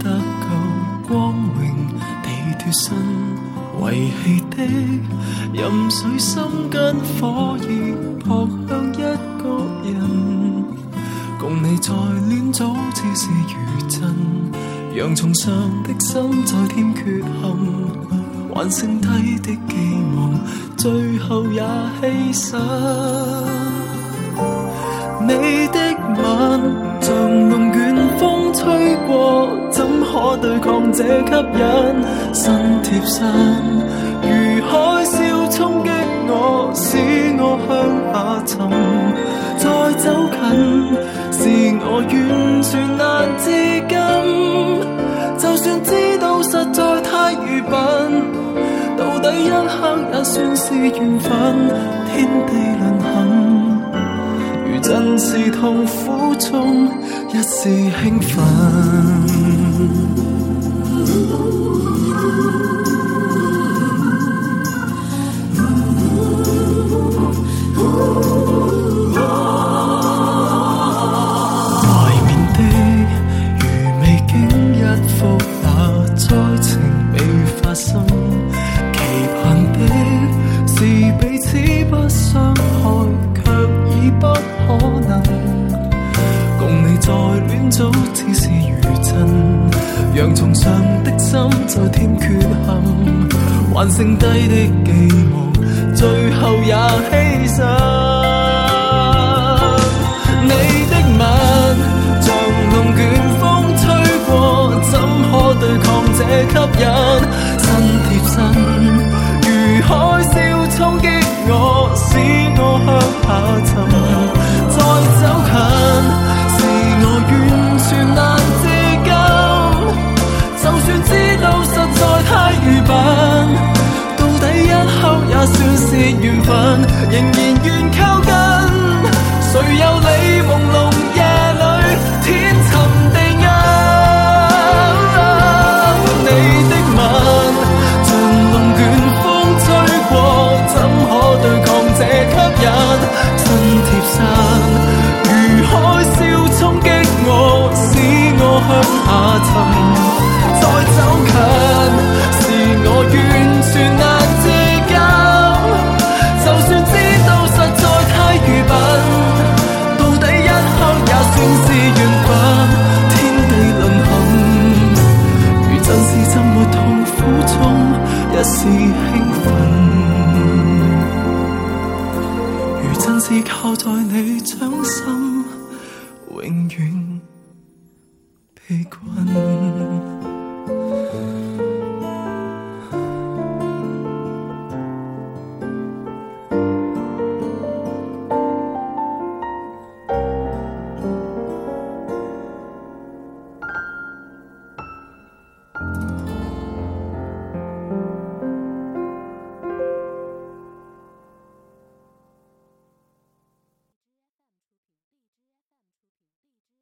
得够光荣，地脱身遗弃的，任水心跟火热扑向一个人。共你再恋早似是如真，让重伤的心再添缺陷，还剩低的寄望，最后也牺牲。你。吹过，怎可对抗这吸引？身贴身，如海啸冲击我，使我向下沉。再走近，是我完全难自禁。就算知道实在太愚笨，到底一刻也算是缘分。天。痛苦中一丝兴奋。怀缅的如美景一幅，那灾情未发生。期盼的是彼此不相看。早只是如震，让重上的心再添缺憾，还剩低的寄望，最后也牺牲。算是缘分，仍然愿靠近。谁又理朦胧夜里天沉地暗？你的吻像龙卷风吹过，怎可对抗这吸引？真贴身如海啸冲击我，使我向下沉。真是浸没痛苦中一丝兴奋，如真是靠在你掌心，永远被困。